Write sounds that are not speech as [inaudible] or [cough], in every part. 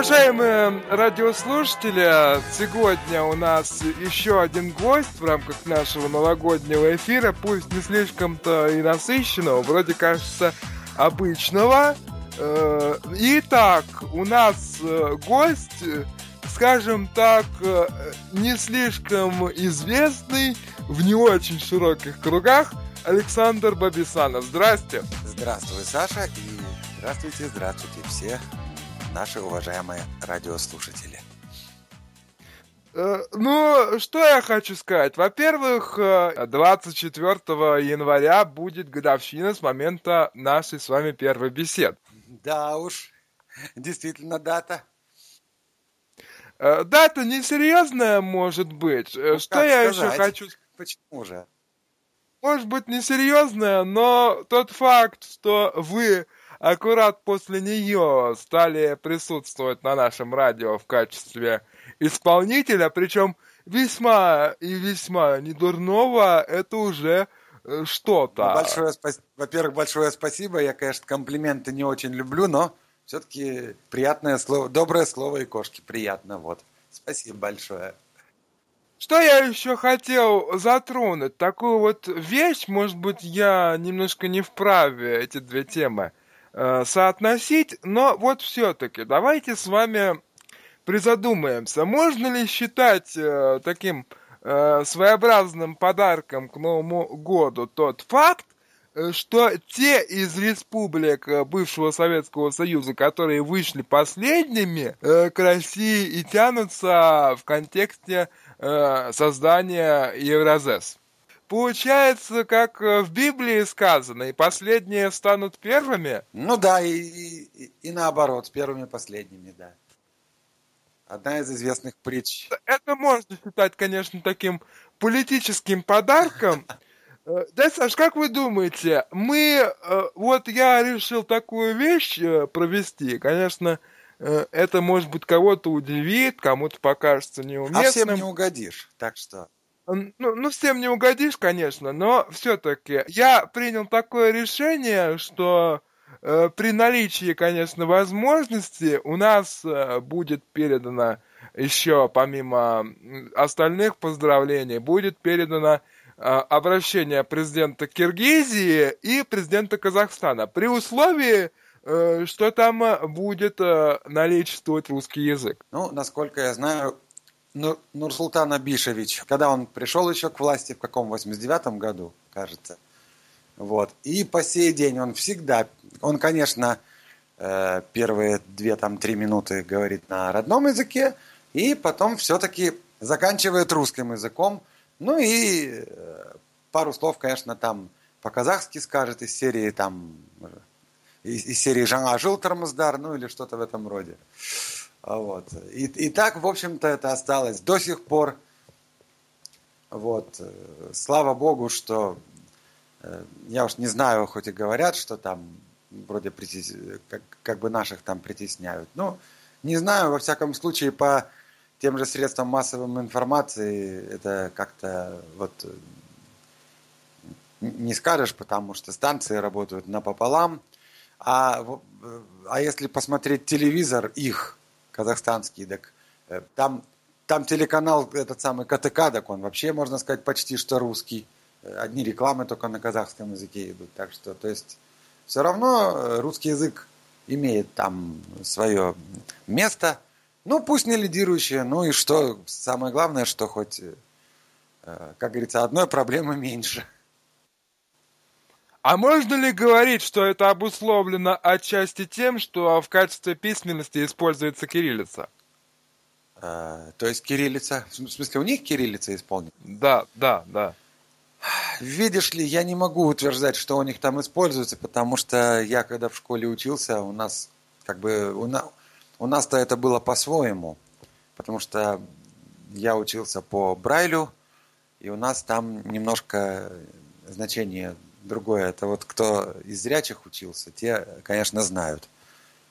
Уважаемые радиослушатели, сегодня у нас еще один гость в рамках нашего новогоднего эфира, пусть не слишком-то и насыщенного, вроде кажется обычного. Э, итак, у нас э, гость, скажем так, э, не слишком известный в не очень широких кругах, Александр Бабисанов. Здрасте. Здравствуй, Саша, и здравствуйте, здравствуйте все наши уважаемые радиослушатели. Э, ну, что я хочу сказать. Во-первых, 24 э, января будет годовщина с момента нашей с вами первой беседы. Да уж, действительно дата. Э, дата несерьезная, может быть. Ну, что я сказать? еще хочу... Почему же? Может быть, несерьезная, но тот факт, что вы аккурат после нее стали присутствовать на нашем радио в качестве исполнителя, причем весьма и весьма недурного, это уже э, что-то. Ну, большое спасибо. Во-первых, большое спасибо. Я, конечно, комплименты не очень люблю, но все-таки приятное слово, доброе слово и кошки приятно. Вот. Спасибо большое. Что я еще хотел затронуть? Такую вот вещь, может быть, я немножко не вправе эти две темы э, соотносить, но вот все-таки давайте с вами призадумаемся, можно ли считать э, таким э, своеобразным подарком к Новому году тот факт, что те из республик бывшего Советского Союза, которые вышли последними к России и тянутся в контексте создания Евразес. Получается, как э, в Библии сказано, и последние станут первыми? Ну да, и, и, и наоборот, первыми последними, да. Одна из известных притч. Это можно считать, конечно, таким политическим подарком. Э, да, Саш, как вы думаете, мы, э, вот я решил такую вещь провести, конечно, это, может быть, кого-то удивит, кому-то покажется неуместным. А всем не угодишь, так что... Ну, ну, всем не угодишь, конечно, но все-таки я принял такое решение, что э, при наличии, конечно, возможности у нас э, будет передано еще, помимо остальных поздравлений, будет передано э, обращение президента Киргизии и президента Казахстана при условии, э, что там будет э, наличествовать русский язык. Ну, насколько я знаю, Нурсултан Абишевич, когда он пришел еще к власти в каком 89-м году, кажется. Вот. И по сей день он всегда, он, конечно, э, первые две там три минуты говорит на родном языке, и потом все-таки заканчивает русским языком. Ну и э, пару слов, конечно, там по-казахски скажет из серии там из, из серии Жана жил тормоздар, ну или что-то в этом роде. А вот. И, и так, в общем-то, это осталось до сих пор. Вот. Э, слава Богу, что э, я уж не знаю, хоть и говорят, что там вроде притес... как, как бы наших там притесняют. Ну, не знаю, во всяком случае, по тем же средствам массовой информации это как-то вот э, не скажешь, потому что станции работают напополам. А, а если посмотреть телевизор их, казахстанский, так э, там, там телеканал этот самый КТК, так он вообще, можно сказать, почти что русский. Э, одни рекламы только на казахском языке идут. Так что, то есть, все равно э, русский язык имеет там свое место. Ну, пусть не лидирующее, ну и что, самое главное, что хоть, как говорится, одной проблемы меньше. А можно ли говорить, что это обусловлено отчасти тем, что в качестве письменности используется кириллица? А, то есть кириллица, в смысле у них кириллица исполнена? Да, да, да. Видишь ли, я не могу утверждать, что у них там используется, потому что я когда в школе учился, у нас как бы у, на, у нас-то это было по-своему, потому что я учился по Брайлю, и у нас там немножко значение другое. Это вот кто из зрячих учился, те, конечно, знают.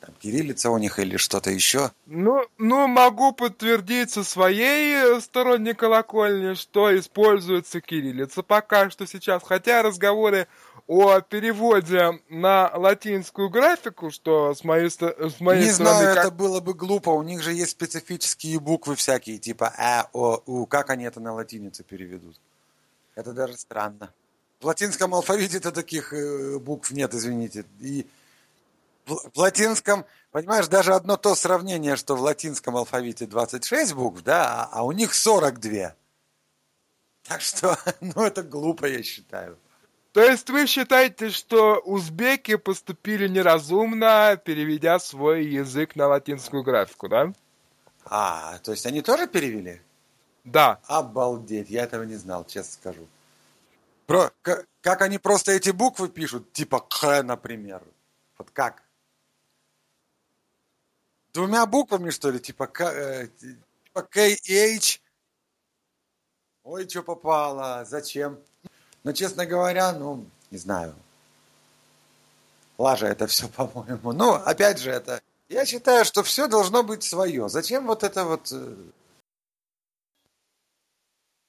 там, кириллица у них или что-то еще? Ну, ну, могу подтвердить со своей э, стороны колокольни, что используется кириллица пока что сейчас, хотя разговоры о переводе на латинскую графику, что с моей, с моей Не стороны... знаю, как... это было бы глупо. У них же есть специфические буквы всякие, типа А, О, У. Как они это на латинице переведут? Это даже странно. В латинском алфавите-то таких э, букв нет, извините. И в латинском, понимаешь, даже одно то сравнение, что в латинском алфавите 26 букв, да, а, а у них 42. Так что, [laughs] ну, это глупо, я считаю. То есть вы считаете, что узбеки поступили неразумно, переведя свой язык на латинскую графику, да? А, то есть они тоже перевели? Да. Обалдеть, я этого не знал, честно скажу. Про, как, как они просто эти буквы пишут, типа К, например. Вот как? Двумя буквами, что ли? Типа К, э, типа К и H? Ой, что попало, зачем? Но, честно говоря, ну, не знаю. Лажа это все, [laughs] по-моему. Ну, опять же, это... Я считаю, что все должно быть свое. Зачем вот это вот...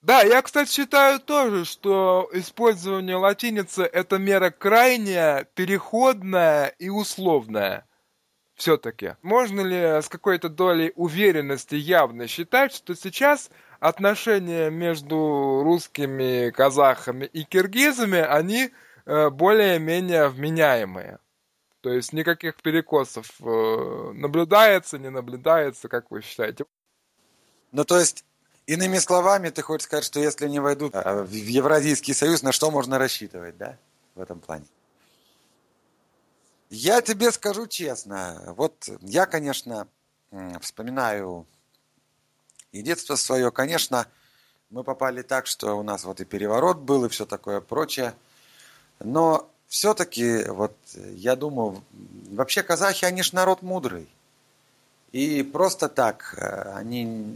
Да, я, кстати, считаю тоже, что использование латиницы – это мера крайняя, переходная и условная. Все-таки. Можно ли с какой-то долей уверенности явно считать, что сейчас отношения между русскими, казахами и киргизами, они э, более-менее вменяемые. То есть никаких перекосов э, наблюдается, не наблюдается, как вы считаете? Ну, то есть, иными словами, ты хочешь сказать, что если не войдут а, в Евразийский союз, на что можно рассчитывать, да, в этом плане? Я тебе скажу честно, вот я, конечно, вспоминаю и детство свое, конечно, мы попали так, что у нас вот и переворот был, и все такое прочее. Но все-таки, вот я думаю, вообще казахи, они ж народ мудрый. И просто так э, они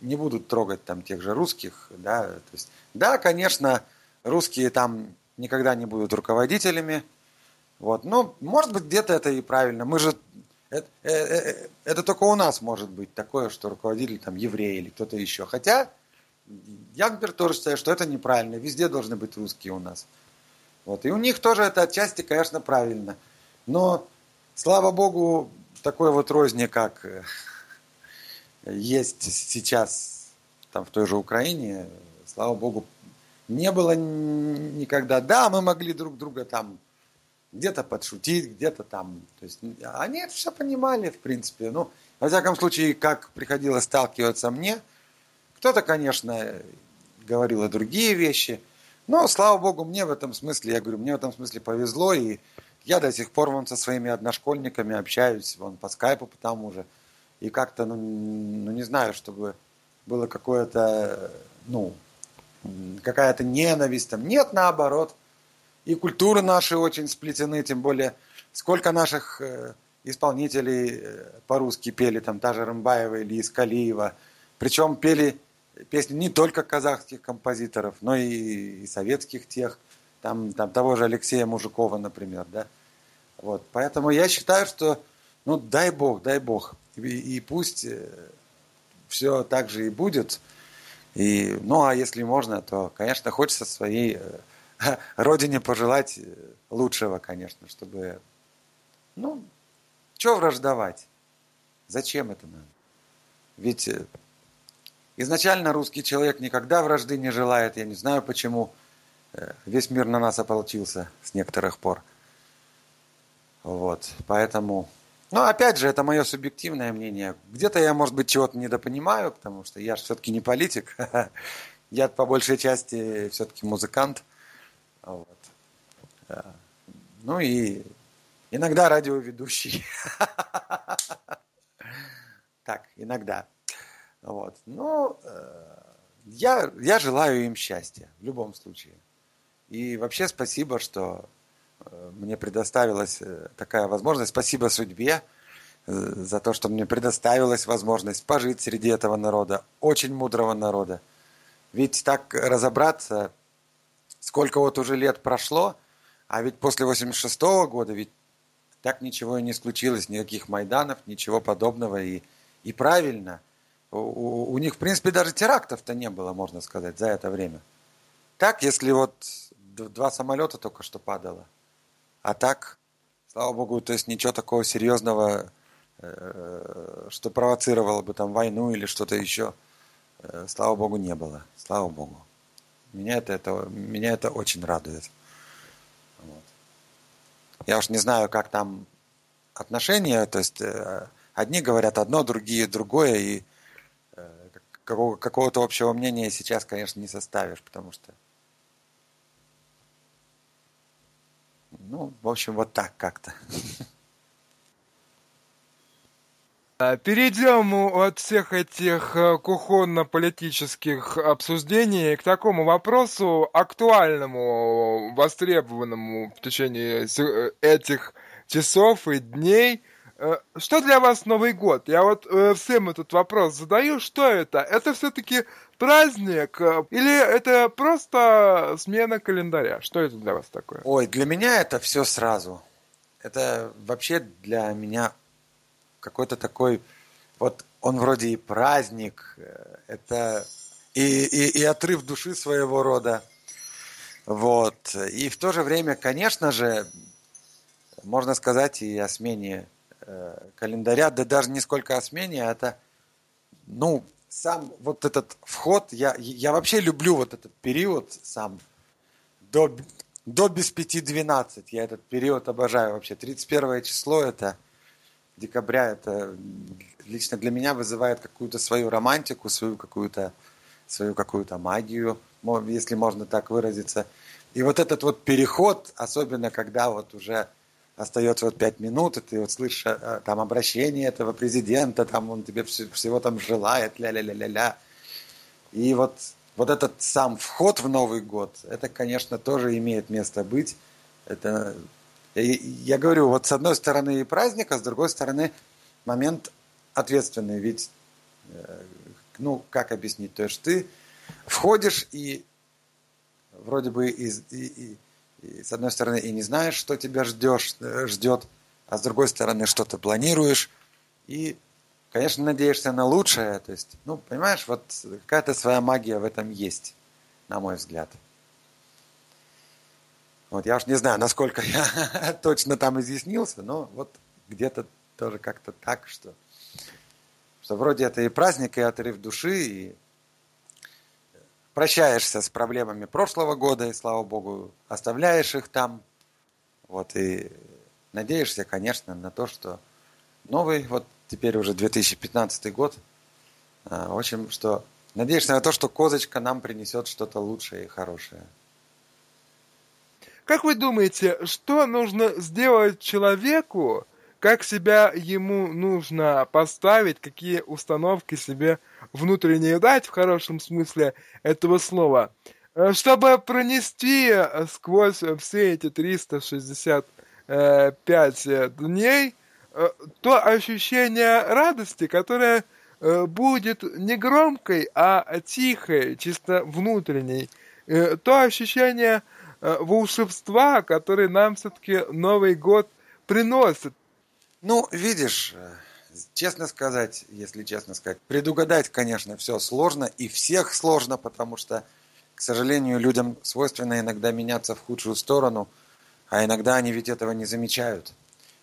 не будут трогать там тех же русских, да, то есть, да, конечно, русские там никогда не будут руководителями, вот, но, может быть, где-то это и правильно. Мы же это, э, э, это только у нас может быть такое, что руководитель там еврей или кто-то еще. Хотя я, тоже считаю, что это неправильно. Везде должны быть русские у нас. Вот. И у них тоже это отчасти, конечно, правильно. Но, слава богу, такой вот розни, как э, есть сейчас там в той же Украине, слава богу, не было никогда. Да, мы могли друг друга там где-то подшутить, где-то там. То есть они это все понимали, в принципе. Ну, во всяком случае, как приходилось сталкиваться мне, кто-то, конечно, говорил и другие вещи, но, слава богу, мне в этом смысле, я говорю, мне в этом смысле повезло, и я до сих пор вон со своими одношкольниками общаюсь, вон по скайпу потому же, и как-то, ну, ну не знаю, чтобы было какое-то, ну, какая-то ненависть там. Нет, наоборот – и культуры наши очень сплетены, тем более сколько наших э, исполнителей э, по-русски пели, там та же Рымбаева или Искалиева. Причем пели песни не только казахских композиторов, но и, и советских тех, там, там того же Алексея Мужикова, например, да. Вот, поэтому я считаю, что, ну, дай бог, дай бог, и, и пусть э, все так же и будет. И, ну, а если можно, то, конечно, хочется своей [laughs] родине пожелать э, лучшего, конечно, чтобы, ну, что враждовать? Зачем это надо? Ведь э, изначально русский человек никогда вражды не желает, я не знаю почему. Э, весь мир на нас ополчился с некоторых пор. Вот, поэтому... Ну, опять же, это мое субъективное мнение. Где-то я, может быть, чего-то недопонимаю, потому что я же все-таки не политик. [laughs] Я по большей части все-таки музыкант. Вот. Ну и иногда радиоведущий. [laughs] Так, иногда. Вот. Ну, э, я, я желаю им счастья в любом случае. И вообще спасибо, что э, мне предоставилась э, такая возможность. Спасибо судьбе за то, что мне предоставилась возможность пожить среди этого народа, очень мудрого народа. Ведь так разобраться, сколько вот уже лет прошло, а ведь после 86 -го года ведь так ничего и не случилось, никаких Майданов, ничего подобного. И, и правильно, у, у, у них, в принципе, даже терактов-то не было, можно сказать, за это время. Так, если вот два самолета только что падало. А так, слава богу, то есть ничего такого серьезного, э, что провоцировало бы там войну или что-то еще, э, слава богу, не было. Слава богу. Меня это, это, меня это очень радует. Вот. Я уж не знаю, как там отношения, то есть э, одни говорят одно, другие другое, и какого-то общего мнения сейчас, конечно, не составишь, потому что Ну, в общем, вот так как-то. А, перейдем от всех этих э, кухонно-политических обсуждений к такому вопросу актуальному, востребованному в течение э, этих часов и дней – Э, что для вас Новый год? Я вот всем этот вопрос задаю. Что это? Это все-таки праздник э, или это просто смена календаря? Что это для вас такое? Ой, для меня это все сразу. Это вообще для меня какой-то такой, вот он вроде и праздник, э, это и, и, и отрыв души своего рода. Вот. И в то же время, конечно же, можно сказать и о смене Э, календаря, да даже не сколько о смене, а это, ну, сам вот этот вход, я, я вообще люблю вот этот период сам, до, до без пяти двенадцать, я этот период обожаю вообще. 31 число это декабря, это лично для меня вызывает какую-то свою романтику, свою какую-то свою какую-то магию, если можно так выразиться. И вот этот вот переход, особенно когда вот уже остается вот пять минут, и ты вот слышишь э, там обращение этого президента, там он тебе всего там желает, ля-ля-ля-ля-ля. И вот, вот этот сам вход в Новый год, это, конечно, тоже имеет место быть. Это, я говорю, вот с одной стороны и праздник, а с другой стороны момент ответственный. Ведь, э, ну, как объяснить, то есть ты входишь и вроде бы из, и, и, с одной стороны, и не знаешь, что тебя ждешь, э, ждет, а с другой стороны, что ты планируешь. И, конечно, надеешься на лучшее. То есть, ну, понимаешь, вот какая-то своя магия в этом есть, на мой взгляд. Вот я уж не знаю, насколько я [laughs] точно там изъяснился, но вот где-то тоже как-то так, что, что вроде это и праздник, и отрыв души, и прощаешься с проблемами прошлого года, и, слава богу, оставляешь их там. Вот, и надеешься, конечно, на то, что новый, вот теперь уже 2015 год, а, в общем, что надеешься на то, что козочка нам принесет что-то лучшее и хорошее. Как вы думаете, что нужно сделать человеку, как себя ему нужно поставить, какие установки себе внутренние дать в хорошем смысле этого слова, э, чтобы пронести э, сквозь все эти 365 дней э, то ощущение радости, которое будет не громкой, а тихой, чисто внутренней. То ощущение волшебства, которое нам все-таки Новый год приносит. Ну, видишь, честно сказать, если честно сказать, предугадать, конечно, все сложно, и всех сложно, потому что, к сожалению, людям свойственно иногда меняться в худшую сторону, а иногда они ведь этого не замечают.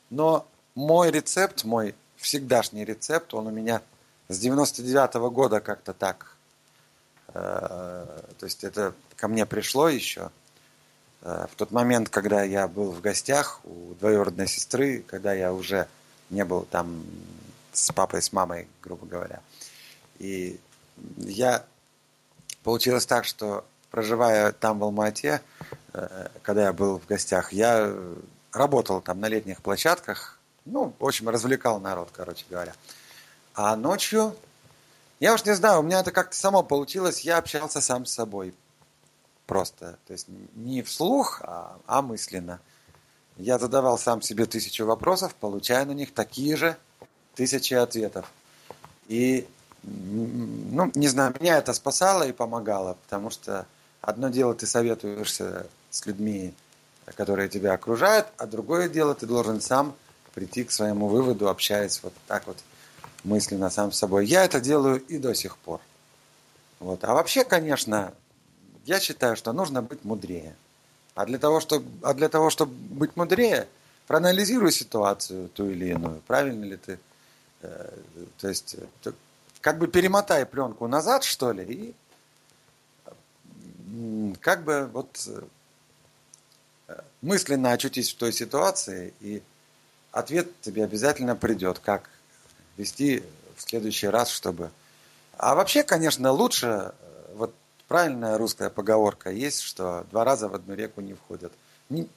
Но мой рецепт, мой всегдашний рецепт, он у меня с 99 -го года как-то так. Э, то есть это ко мне пришло еще э, в тот момент, когда я был в гостях у двоюродной сестры, когда я уже не был там с папой, с мамой, грубо говоря. И я... Получилось так, что проживая там в Алмате, э, когда я был в гостях, я работал там на летних площадках, ну, в общем, развлекал народ, короче говоря. А ночью, я уж не знаю, у меня это как-то само получилось, я общался сам с собой. Просто, то есть не вслух, а, а мысленно. Я задавал сам себе тысячу вопросов, получая на них такие же тысячи ответов. И, ну, не знаю, меня это спасало и помогало, потому что одно дело ты советуешься с людьми, которые тебя окружают, а другое дело ты должен сам прийти к своему выводу, общаясь вот так вот мысленно сам с собой. Я это делаю и до сих пор. Вот. А вообще, конечно, я считаю, что нужно быть мудрее. А для того, чтобы, а для того, чтобы быть мудрее, проанализируй ситуацию ту или иную. Правильно ли ты? Э, то есть, э, как бы перемотай пленку назад, что ли, и как бы вот э, мысленно очутись в той ситуации, и ответ тебе обязательно придет, как вести в следующий раз, чтобы... А вообще, конечно, лучше, правильная русская поговорка есть, что два раза в одну реку не входят. Не,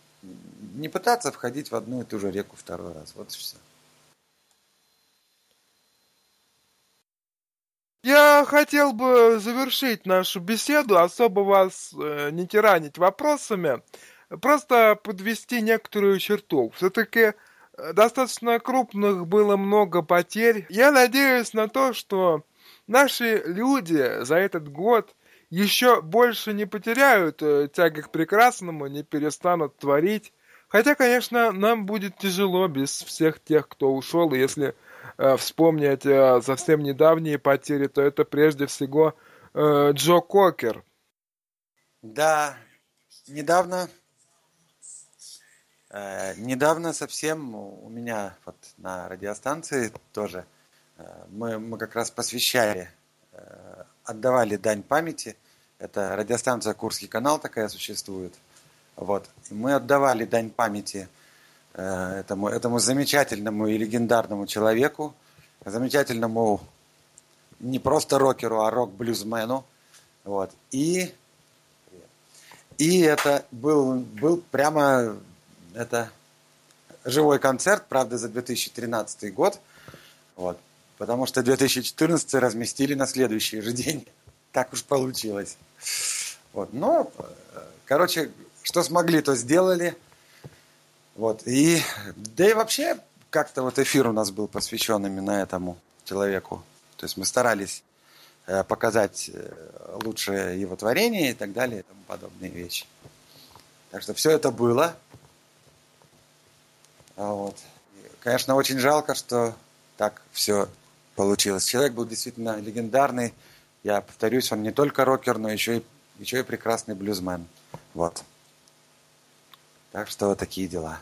не пытаться входить в одну и ту же реку второй раз. Вот и все. Я хотел бы завершить нашу беседу, особо вас э, не тиранить вопросами, просто подвести некоторую черту. Все-таки э, достаточно крупных было много потерь. Я надеюсь на то, что наши люди за этот год еще больше не потеряют э, тяги к прекрасному, не перестанут творить. Хотя, конечно, нам будет тяжело без всех тех, кто ушел, если Э, вспомнить э, совсем недавние потери, то это прежде всего э, Джо Кокер. Да, недавно, недавно совсем у меня вот на радиостанции тоже мы, мы как раз посвящали, отдавали дань памяти. Это радиостанция Курский канал такая существует. Вот. И мы отдавали дань памяти Э, этому, этому замечательному и легендарному человеку, замечательному не просто рокеру, а рок-блюзмену. Вот. И, и это был, был прямо это живой концерт, правда, за 2013 год. Вот. Потому что 2014 разместили на следующий же день. Так уж получилось. Вот. Но, э, короче, что смогли, то сделали. Вот. И, да и вообще, как-то вот эфир у нас был посвящен именно этому человеку. То есть мы старались э, показать э, лучшее его творение и так далее и тому подобные вещи. Так что все это было. А вот. Конечно, очень жалко, что так все получилось. Человек был действительно легендарный. Я повторюсь, он не только рокер, но еще и, еще и прекрасный блюзмен. Вот. Так что вот такие дела.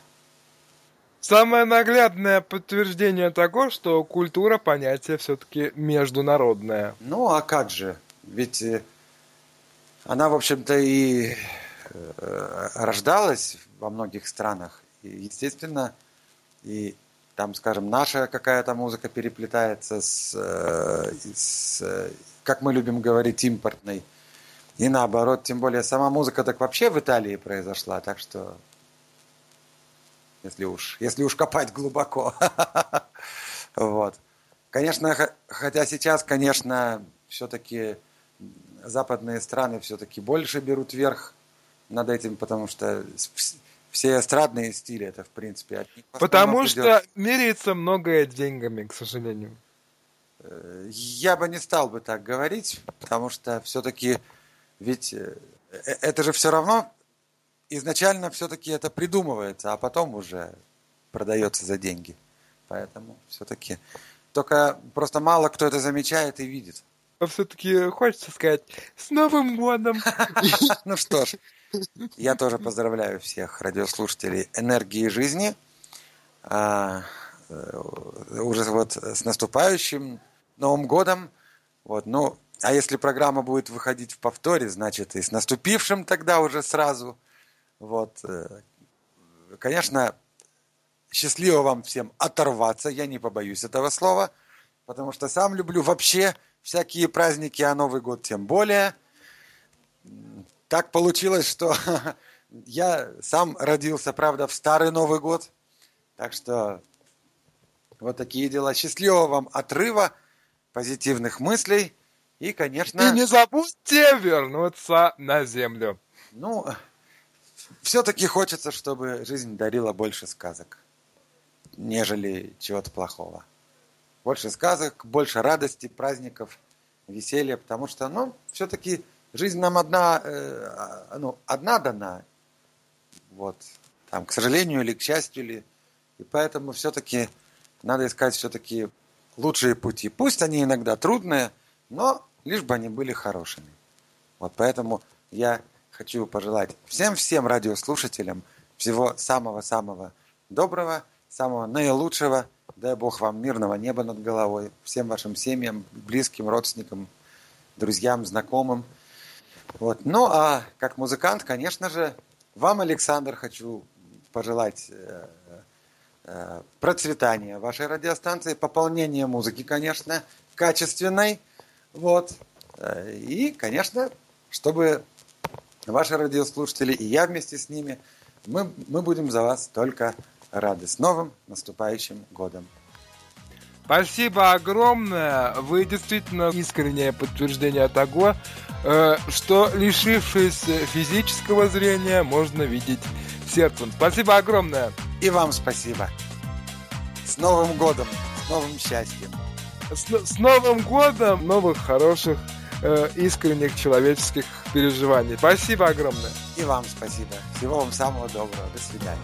Самое наглядное подтверждение того, что культура понятие все-таки международное. Ну, а как же? Ведь э, она, в общем-то, и э, рождалась во многих странах. И, естественно, и там, скажем, наша какая-то музыка переплетается с, э, с, как мы любим говорить, импортной. И наоборот, тем более сама музыка так вообще в Италии произошла, так что если уж, если уж копать глубоко. [laughs] Вот. Конечно, хотя сейчас, конечно, все-таки западные страны все-таки больше берут верх над этим, потому что все эстрадные стили это, в принципе, от них Потому что меряется многое деньгами, к сожалению. Э, я бы не стал бы так говорить, потому что все-таки ведь э, э, это же все равно изначально все-таки это придумывается, а потом уже продается за деньги. Поэтому все-таки только просто мало кто это замечает и видит. А все-таки хочется сказать с Новым годом! [laughs] Ну что ж, я тоже поздравляю всех радиослушателей энергии жизни. А, э, уже вот с наступающим Новым годом. Вот, ну, а если программа будет выходить в повторе, значит и с наступившим тогда уже сразу – вот. Э, конечно, счастливо вам всем оторваться, я не побоюсь этого слова, потому что сам люблю вообще всякие праздники, а Новый год тем более. Так получилось, что [laughs] я сам родился, правда, в старый Новый год. Так что вот такие дела. Счастливого вам отрыва, позитивных мыслей и, конечно... И не забудьте вернуться на землю. Ну, все-таки хочется, чтобы жизнь дарила больше сказок, нежели чего-то плохого. Больше сказок, больше радости, праздников, веселья, потому что, ну, все-таки жизнь нам одна, э, ну, одна дана. Вот. Там, к сожалению или к счастью ли, И поэтому все-таки надо искать все-таки лучшие пути. Пусть они иногда трудные, но лишь бы они были хорошими. Вот поэтому я хочу пожелать всем-всем радиослушателям всего самого-самого доброго, самого наилучшего. Дай Бог вам мирного неба над головой, всем вашим семьям, близким, родственникам, друзьям, знакомым. Вот. Ну, а как музыкант, конечно же, вам, Александр, хочу пожелать э, э, процветания вашей радиостанции, пополнения музыки, конечно, качественной. Вот. Э, и, конечно, чтобы ваши радиослушатели и я вместе с ними, мы, мы будем за вас только рады. С новым наступающим годом! Спасибо огромное. Вы действительно искреннее подтверждение того, э, что лишившись физического зрения, можно видеть сердцем. Спасибо огромное. И вам спасибо. С Новым годом, с новым счастьем. С, с Новым годом, новых хороших, э, искренних человеческих переживаний. Спасибо огромное. И вам спасибо. Всего вам самого доброго. До свидания.